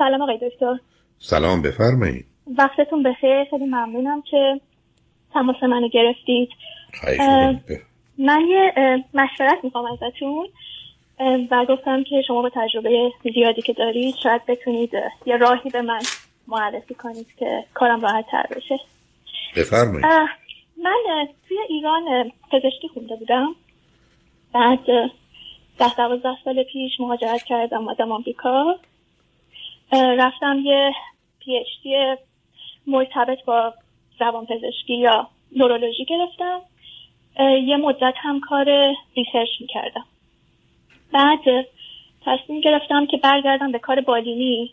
سلام آقای دکتر. سلام بفرمایید. وقتتون بخیر. خیلی ممنونم که تماس منو گرفتید. من یه مشورت می‌خوام ازتون و گفتم که شما با تجربه زیادی که دارید شاید بتونید یه راهی به من معرفی کنید که کارم راحت تر بشه. بفرمایید. من توی ایران پزشکی خونده بودم. بعد ده دوازده سال پیش مهاجرت کردم اومدم آمریکا. رفتم یه PhD مرتبط با روان پزشکی یا نورولوژی گرفتم. یه مدت هم کار research می‌کردم. بعد تصمیم گرفتم که برگردم به کار بالینی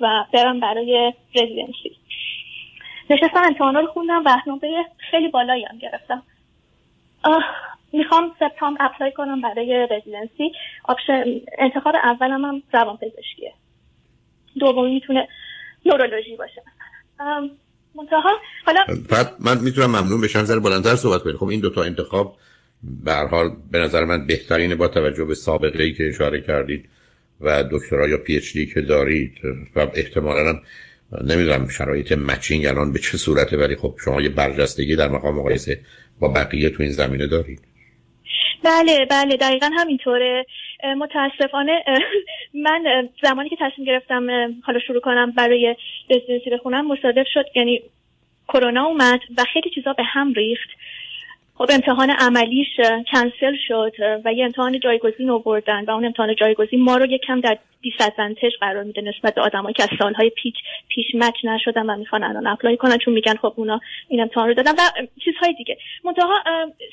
و برم برای residency. نشستم امتحانا رو خوندم و نمره خیلی بالایی هم گرفتم. می‌خوام سپتامبر apply کنم برای residency. انتخاب اولم هم روان پزشکیه دومی می‌تونه نورولوژی باشه. منتها حالا بعد من می‌تونم ممنون بشم یه ذره بلندتر صحبت کنید خب این دوتا انتخاب به حال به نظر من بهترینه با توجه به سابقه ای که اشاره کردید و دکترا یا PhD که دارید. و احتمالا نمی‌دونم شرایط matching الان به چه صورته ولی خب شما یه برجستگی در مقام مقایسه با بقیه تو این زمینه دارید. بله بله دقیقا همینطوره. متاسفانه من زمانی که تصمیم گرفتم حالا شروع کنم برای رزیدنسی بخونم مصادف شد یعنی کرونا اومد و خیلی چیزا به هم ریخت. خب امتحان عملیش کنسل شد و یه امتحان جایگزین آوردن و اون امتحان جایگزین ما رو یکم در دیسادوانتج قرار میده نسبت به آدمایی که از سالهای پیش پیش مچ نشدن و می‌خوان الان اپلای کنن چون میگن خب اونا این امتحان رو دادن و چیزهای دیگه. منتها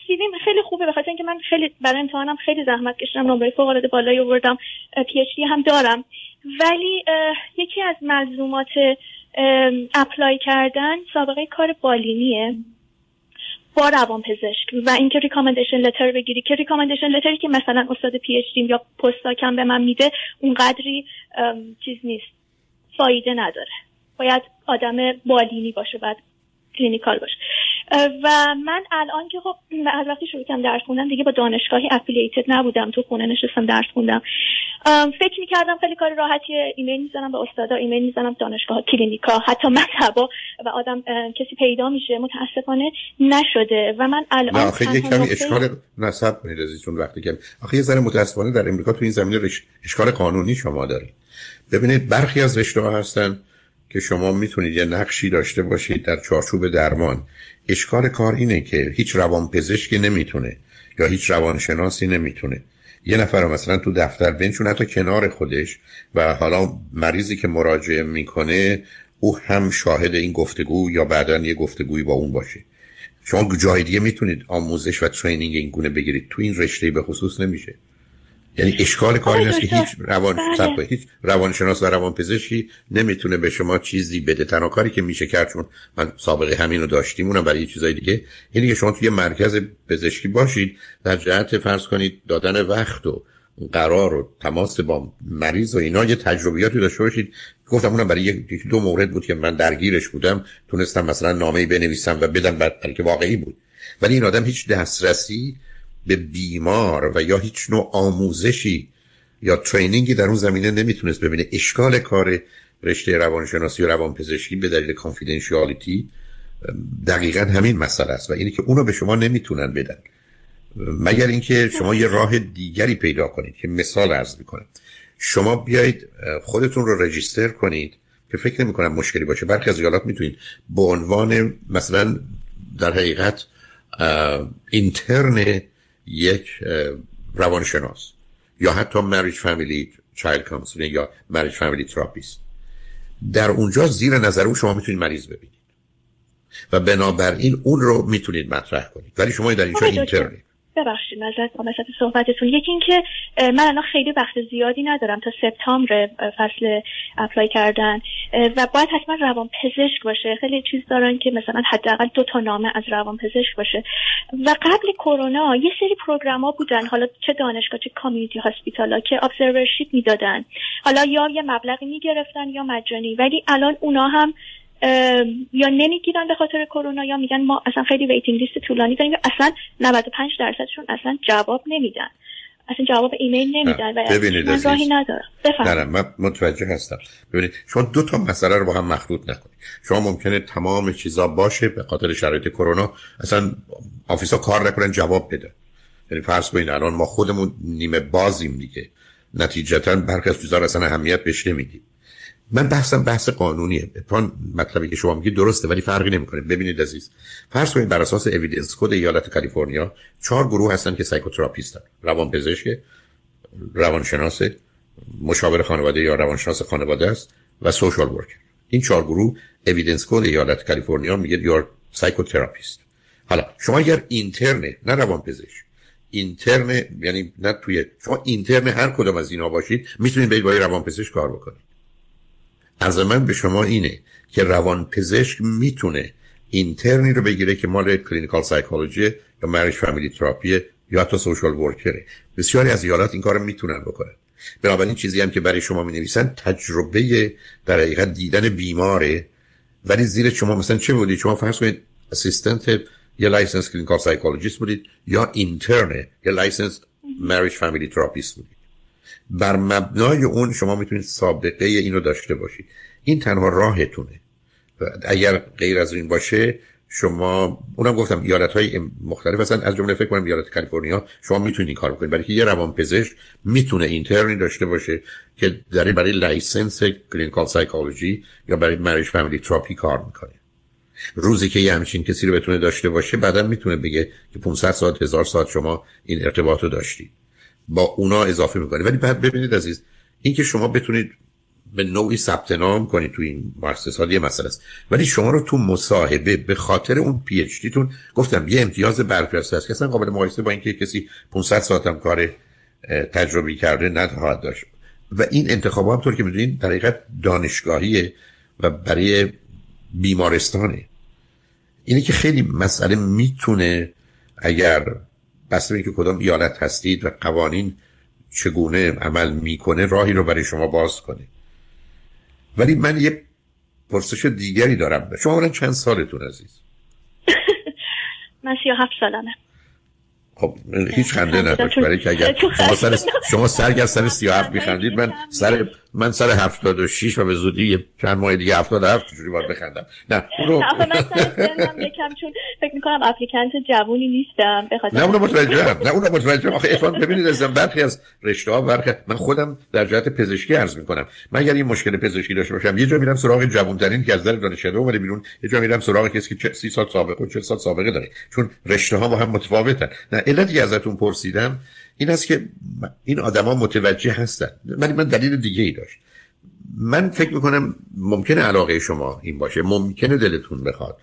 CV م خیلی خوبه به خاطر اینکه من خیلی برای امتحانم خیلی زحمت کشیدم نمره فوق العاده بالایی آوردم PhD هم دارم. ولی یکی از ملزومات apply کردن سابقه کار بالینیه. با روان پزشک و اینکه recommendation letter بگیری که recommendation letter ی که مثلا استاد PhD یا postdoc م به من میده اونقدری چیز نیست فایده نداره. باید آدم بالینی باشه باید clinical باشه. و من الان که خب از وقتی شروع کردم درس خوندم دیگه با دانشگاهی affiliated نبودم تو خونه نشستم درس خوندم. فکر می‌کردم خیلی کار راحتی ایمیل می‌زنم به استادا ایمیل می‌زنم دانشگاه کلینیکا حتی مطبا و آدم کسی پیدا میشه. متاسفانه نشده و من الان آخه یک کمی اشکال نسب چون وقتی که آخه یه ذره متاسفانه در امریکا تو این زمینه اشکال قانونی شما دارید ببینید برخی از رشته ها هستن که شما می‌تونید یه نقشی داشته باشید در چارچوب درمان. اشکال کار اینه که هیچ روانپزشکی نمی‌تونه یا هیچ روانشناسی نمی‌تونه یه نفر مثلا تو دفتر بنشون حتی کنار خودش و حالا مریضی که مراجعه می‌کنه او هم شاهد این گفتگو یا بعدا یه گفتگویی با اون باشه. شما جای دیگه می‌تونید آموزش و ترینینگ این گونه بگیرید. تو این رشته به خصوص نمیشه. یعنی اشکال کار این است که هیچ روان بله. هیچ روانشناس و روانپزشکی نمی‌تونه به شما چیزی بده. تنها کاری که میشه کرد چون من سابقه همین رو داشتیم اونم برای چیزای دیگه اینه که شما توی مرکز پزشکی باشید در جهت فرض کنید دادن وقت و قرار و تماس با مریض و اینا یه تجربیاتی داشته باشید. گفتم اونم برای یک دو مورد بود که من درگیرش بودم. تونستم مثلا نامه‌ای بنویسم و بدم بعد که واقعی بود. ولی این آدم هیچ دسترسی به بیمار و یا هیچ نوع آموزشی یا ترینینگی در اون زمینه نمی‌تونست ببینه. اشکال کار رشته روانشناسی و روانپزشکی به دلیل کانفیدنشیالیتی دقیقا همین مسئله است و اینه که اونو به شما نمی‌تونن بدن. مگر اینکه شما یه راه دیگری پیدا کنید که مثال عرض می‌کنم. شما بیایید خودتون رو رجیستر کنید که فکر نمی کنم مشکلی باشه. برخی از ایالات می‌تونید به عنوان مثلا در حقیقت intern یک روانشناس یا حتی marriage family child counseling یا marriage family therapist در اونجا زیر نظر او شما می‌تونید مریض ببینید. و بنابراین اون رو می‌تونید مطرح کنید. ولی شما در اینجا intern ببخشید با وسط صحبتتون. یکی اینکه من الان خیلی وقت زیادی ندارم تا سپتامبر فصل apply کردن. و باید حتما روان پزشک باشه. خیلی چیز دارن که مثلا حداقل دو تا نامه از روان پزشک باشه. و قبل کرونا یه سری ها بودن. حالا چه دانشگاه چه community hospital ا که observership می‌دادن. حالا یا یه مبلغی می‌گرفتن یا مجانی. ولی الان اونا هم یا نمی‌گیرن به خاطر کرونا یا میگن ما اصلا خیلی waiting list طولانی داریم یا اصلا 95 درصدشون اصلا جواب نمیدن. اصلا جواب ایمیل نمیدن و من راهی ندارم نه نه من متوجه هستم. ببینید شما دو تا مسئله رو با هم مخلوط نکنید. شما ممکنه تمام چیزا باشه به خاطر شرایط کرونا اصلا آفیسا کار نکنن جواب بده یعنی فرض کنید الان ما خودمون نیمه بازیم دیگه. نتیجتا برخی از چیزا اصلا اهمیت بهش نمیدیم. من بحثم بحث قانونیه. پان مطلبی که شما میگید درسته ولی فرقی نمی‌کنه. ببینید عزیز فرض کنید بر اساس اویدنس کد ایالت کالیفرنیا چهار گروه هستن که psychotherapist ن. روان پزشک روانشناس مشاور خانواده یا روانشناس خانواده است و social worker این چهار گروه evidence code ایالت کالیفرنیا میگه you're psychotherapist حالا شما اگر intern ه نه روان پزشک intern یعنی نه توی شما intern هر کدام از اینا باشید می‌تونید برید با روان پزشک کار بکنید. از من به شما اینه که روان پزشک می‌تونه intern ی رو بگیره که مال clinical psychology یا marriage family therapy یا حتی social worker ه. بسیاری از ایالات این کار می‌تونن بکنن. بنابراین چیزی هم که برای شما می نویسن تجربه در حقیقت دیدن بیماره. ولی زیر شما مثلا چه بودید شما فرض کنید assistant یه licensed clinical psychologist بودید یا intern ه یا licensed marriage family therapist بودید. بر مبنای اون شما می‌تونید سابقه اینو داشته باشید. این تنها راهتونه. اگر غیر از این باشه شما اونم گفتم ایالت های مختلف هستن. از جمله فکر کنم ایالت کالیفرنیا. شما می‌تونید این کار بکنید برای که یه روان پزشک می‌تونه intern ای داشته باشه که در برای license clinical psychology یا برای marriage family therapy کار می‌کنه. روزی که یه همچین کسی رو بتونه داشته باشه بعدا می‌تونه بگه که 500 ساعت هزار ساعت شما این ارتباط رو داشتید. با اونا اضافه می‌کنه ولی ببینید عزیز اینکه شما بتونید به نوعی ثبت نام کنید تو این مؤسسات یه مسئله است. ولی شما رو تو مصاحبه به خاطر اون پی اچ تون گفتم یه امتیاز برجسته است که قابل مقایسه با اینکه کسی 500 ساعت هم کار تجربی کرده ندهد داشت. و این انتخاب هم طور که می‌دونید در حقیقت دانشگاهیه و برای بیمارستانه. اینه که خیلی مسئله می‌تونه اگر بسته اینکه کدام ایالت هستید و قوانین چگونه عمل می‌کنه راهی رو برای شما باز کنه. ولی من یه پرسش دیگری دارم. شما الان چند سالتون عزیز؟ من سی هفت سالمه. خب هیچ خنده نداشت برای که اگر شما سر شما سر سر 37 میخندید من سر من سر 76 و به زودی چند ماه دیگه 77 جوری باید بخندم. نه اونو من سر یکم چون فکر می‌کنم اپلیکنت جوونی نیستم بخاطر نه اونو متوجهم نه اونو متوجهم. آخه افان ببینید از برخی از رشته ها برخی من خودم در جهت پزشکی عرض می‌کنم. من اگر این مشکل پزشکی داشته باشم یه جا میرم سراغ جوانترین که از نظر دانشکده اومده بیرون یه جا میرم سراغ کسی که 30 سال سابقه و 40 سال سابقه داره. چون رشته ها با هم متفاوتن. نه علتی ازتون پرسیدم این است که این آدما متوجه هستن. ولی من دلیل دیگه ای داشت. من فکر می‌کنم ممکنه علاقه شما این باشه. ممکنه دلتون بخواد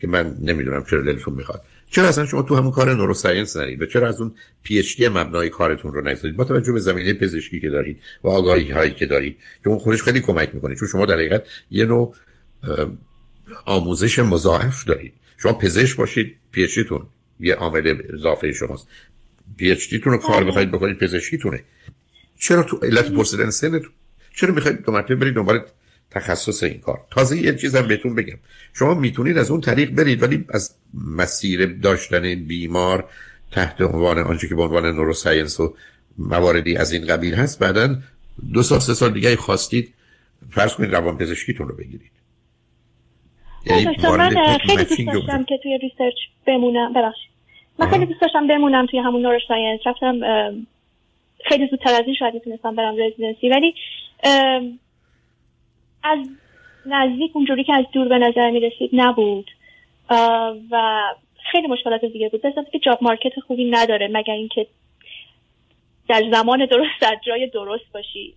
که من نمی‌دونم چرا دلتون می‌خواد. چرا اصلا شما تو همون کار neuroscience نرید و چرا از اون PhD مبنای کارتون رو نگذارید با توجه به زمینه پزشکی که دارید و آگاهی هایی که دارید که اون خودش خیلی کمک می‌کنه. چون شما در حقیقت یه نوع آموزش مضاعف دارید. شما پزشک باشید PhD یه عامل اضافه شماست. PhD رو کار بخواید بکنید پزشکیتونه. چرا تو علت پرسیدن سنتون چرا می‌خواید دو مرتبه برید دنبال تخصص این کار؟ تازه یه چیزم بهتون بگم. شما می‌تونید از اون طریق برید ولی از مسیر داشتن بیمار تحت عنوان آنچه که به عنوان neuroscience و مواردی از این قبیل هست بعدا دو سال سه سال دیگه خواستید فرض کنید روان پزشکیتون رو بگیرید. یعنی من خیلی دوست داشتم که توی research بمونم. ببخشید. من خیلی دوست داشتم بمونم توی همون نوروساینس رفتم خیلی زودتر از این شاید می‌تونستم برم رزیدنسی. ولی از نزدیک اونجوری که از دور به نظر می رسید نبود و خیلی مشکلات دیگه بود. بسید که جاب مارکت خوبی نداره مگر اینکه در زمان درست در جای درست باشی.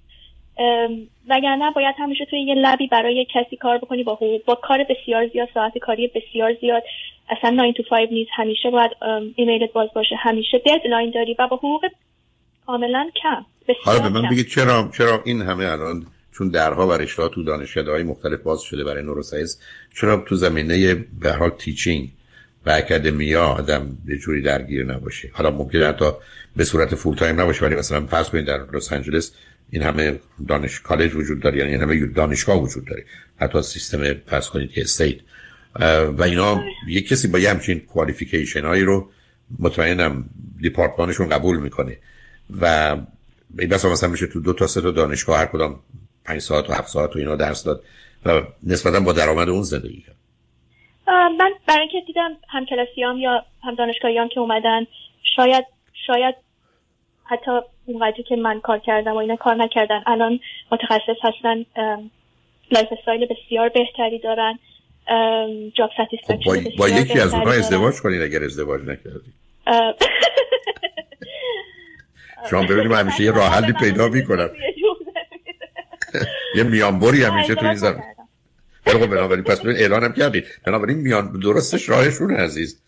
وگرنه باید همیشه توی یه لبی برای کسی کار بکنی با حقوق. با کار بسیار زیاد ساعت کاری بسیار زیاد. اصلا 9 to 5 نیست. همیشه باید ایمیلت باز باشه. همیشه deadline داری و با حقوق کاملا کم. حالا به من بگید چرا چرا این همه الان چون درها و رشته تو دانشکده های مختلف باز شده برای neuroscience چرا تو زمینه به حال teaching و academia آدم یه جوری درگیر نباشه؟ حالا ممکنه حتی به صورت full time نباشه ولی مثلا فرض کنید در لس آنجلس این همه دانش کالج وجود داره یعنی این همه دانشگاه وجود داره. حتی سیستم فرض کنید که استیت و اینا یک کسی با یه همچین کوالیفیکیشن هایی رو مطمئنم دیپارتمانشون قبول می‌کنه. و بس مثلا میشه تو دو تا سه تا دانشگاه هر کدام پنج ساعت و هفت ساعت و اینا درس داد و نسبتا با درآمد اون زندگی کرد. من برای اینکه دیدم هم کلاسیام یا هم دانشگاهیام که اومدن شاید شاید حتی اونقدری که من کار کردم و اینا کار نکردن الان متخصص هستن لایف استایل بسیار بهتری دارن جاب خب با, با یکی از اونها ازدواج کنید اگر ازدواج نکردی شما ببینیم همیشه یه راه حلی پیدا می‌کنم یه میانبری همیشه تو این زمین. خب بنابراین پس ببین اعلانم کردی. بنابراین میان درستش راهشون عزیز.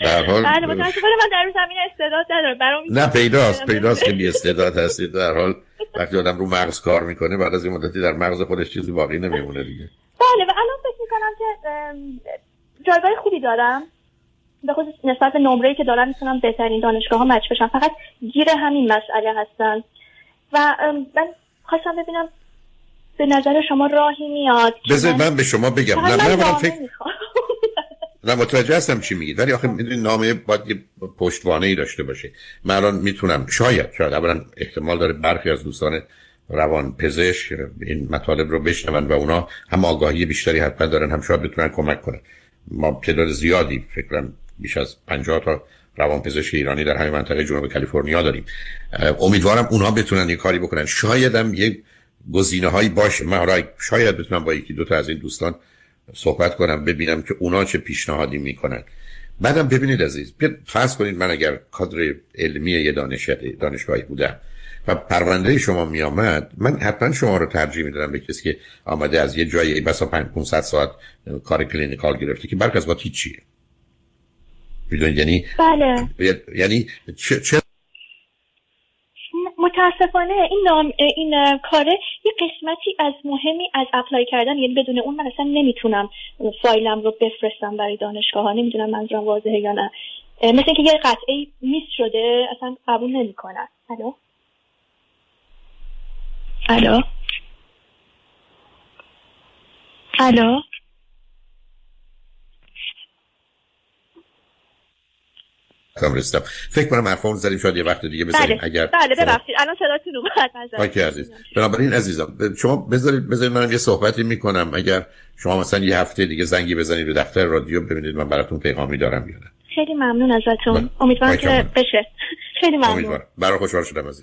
در حال بله متاسفانه من در زمین استعداد ندارم. برام نه پیداست پیداست که بی استعداد هستید. در حال وقتی آدم رو مغز کار می‌کنه بعد از این مدتی در مغز خودش چیزی باقی نمیمونه دیگه. بله و الان فکر می‌کنم که جایگاه خوبی دارم. به خصوص نسبت نمره‌ای که دارم می‌تونم بهترین دانشگاه ها مچ بشم. فقط گیر همین مسئله هستن و من خواستم ببینم به نظر شما راهی میاد بذارید من به شما بگم. نه من فکر نه متوجه هستم چی میگید. ولی آخه می‌دونید نامه باید یه پشتوانه ای داشته باشه. من الان می‌تونم شاید شاید. اولا احتمال داره برخی از دوستان روان پزشک این مطالب رو بشنون و اونا هم آگاهی بیشتری حتما دارن هم شاید بتونن کمک کنن. ما تعداد زیادی فکرم بیش از 50 تا روان پزشک ایرانی در همین منطقه جنوب کالیفرنیا داریم. امیدوارم اونها بتونن یه کاری بکنن. شاید هم یه گزینه هایی باشه. من شاید بتونم با یکی دو تا از این دوستان صحبت کنم ببینم که اونا چه پیشنهادی می‌کنن. بعدم ببینید عزیز فرض کنید من اگر کادر علمی یه دانش دانشگاهی بودم و پرونده شما می آمد من حتما شما رو ترجیح می‌دادم به کسی که آمده از یه جایی بسا 500 ساعت کار clinical گرفته که برک از هیچیه. می‌دونید؟ یعنی بله. یعنی چه, چه متاسفانه این نام این کاره یه قسمتی از مهمی از apply کردن یعنی بدون اون من اصلا نمی‌تونم فایلم رو بفرستم برای دانشگاه ها نمی‌دونم منظورم واضحه یا نه. مثل اینکه یه قطعه میس شده اصلا قبول نمی‌کنن. الو؟ الو؟ الو؟ رسیدم. فکر کنم حرفمون زدیم شاید یه وقت دیگه بزنیم بله. اگر بله ببخشید. الان صداتون اومد عزیز. بنابراین عزیزم شما بذارید بذارید من یه صحبتی می‌کنم. اگر شما مثلا یه هفته دیگه زنگی بزنید به دفتر رادیو ببینید من براتون پیغامی دارم یا خیلی ممنون ازتون. بله. امیدوارم که بشه. خیلی ممنون. برای خوشحال شدم عزیز.